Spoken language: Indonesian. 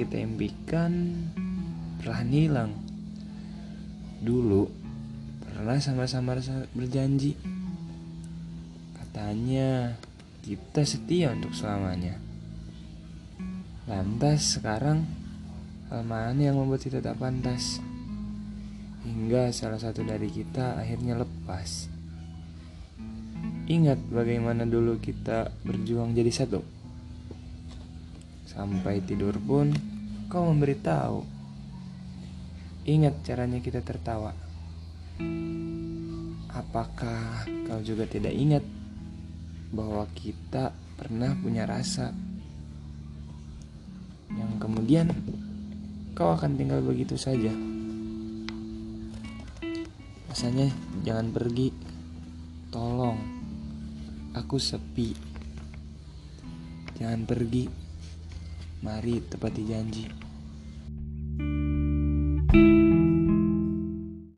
kita impikan perlahan hilang. Dulu pernah sama-sama berjanji. Katanya kita setia untuk selamanya. Lantas sekarang mana yang membuat kita tak pantas? Hingga salah satu dari kita akhirnya lepas. Ingat bagaimana dulu kita berjuang jadi satu. Sampai tidur pun kau memberitahu. Ingat caranya kita tertawa. Apakah kau juga tidak ingat bahwa kita pernah punya rasa yang kemudian kau akan tinggal begitu saja? Rasanya jangan pergi. Tolong. Aku sepi. Jangan pergi. Mari tepati janji.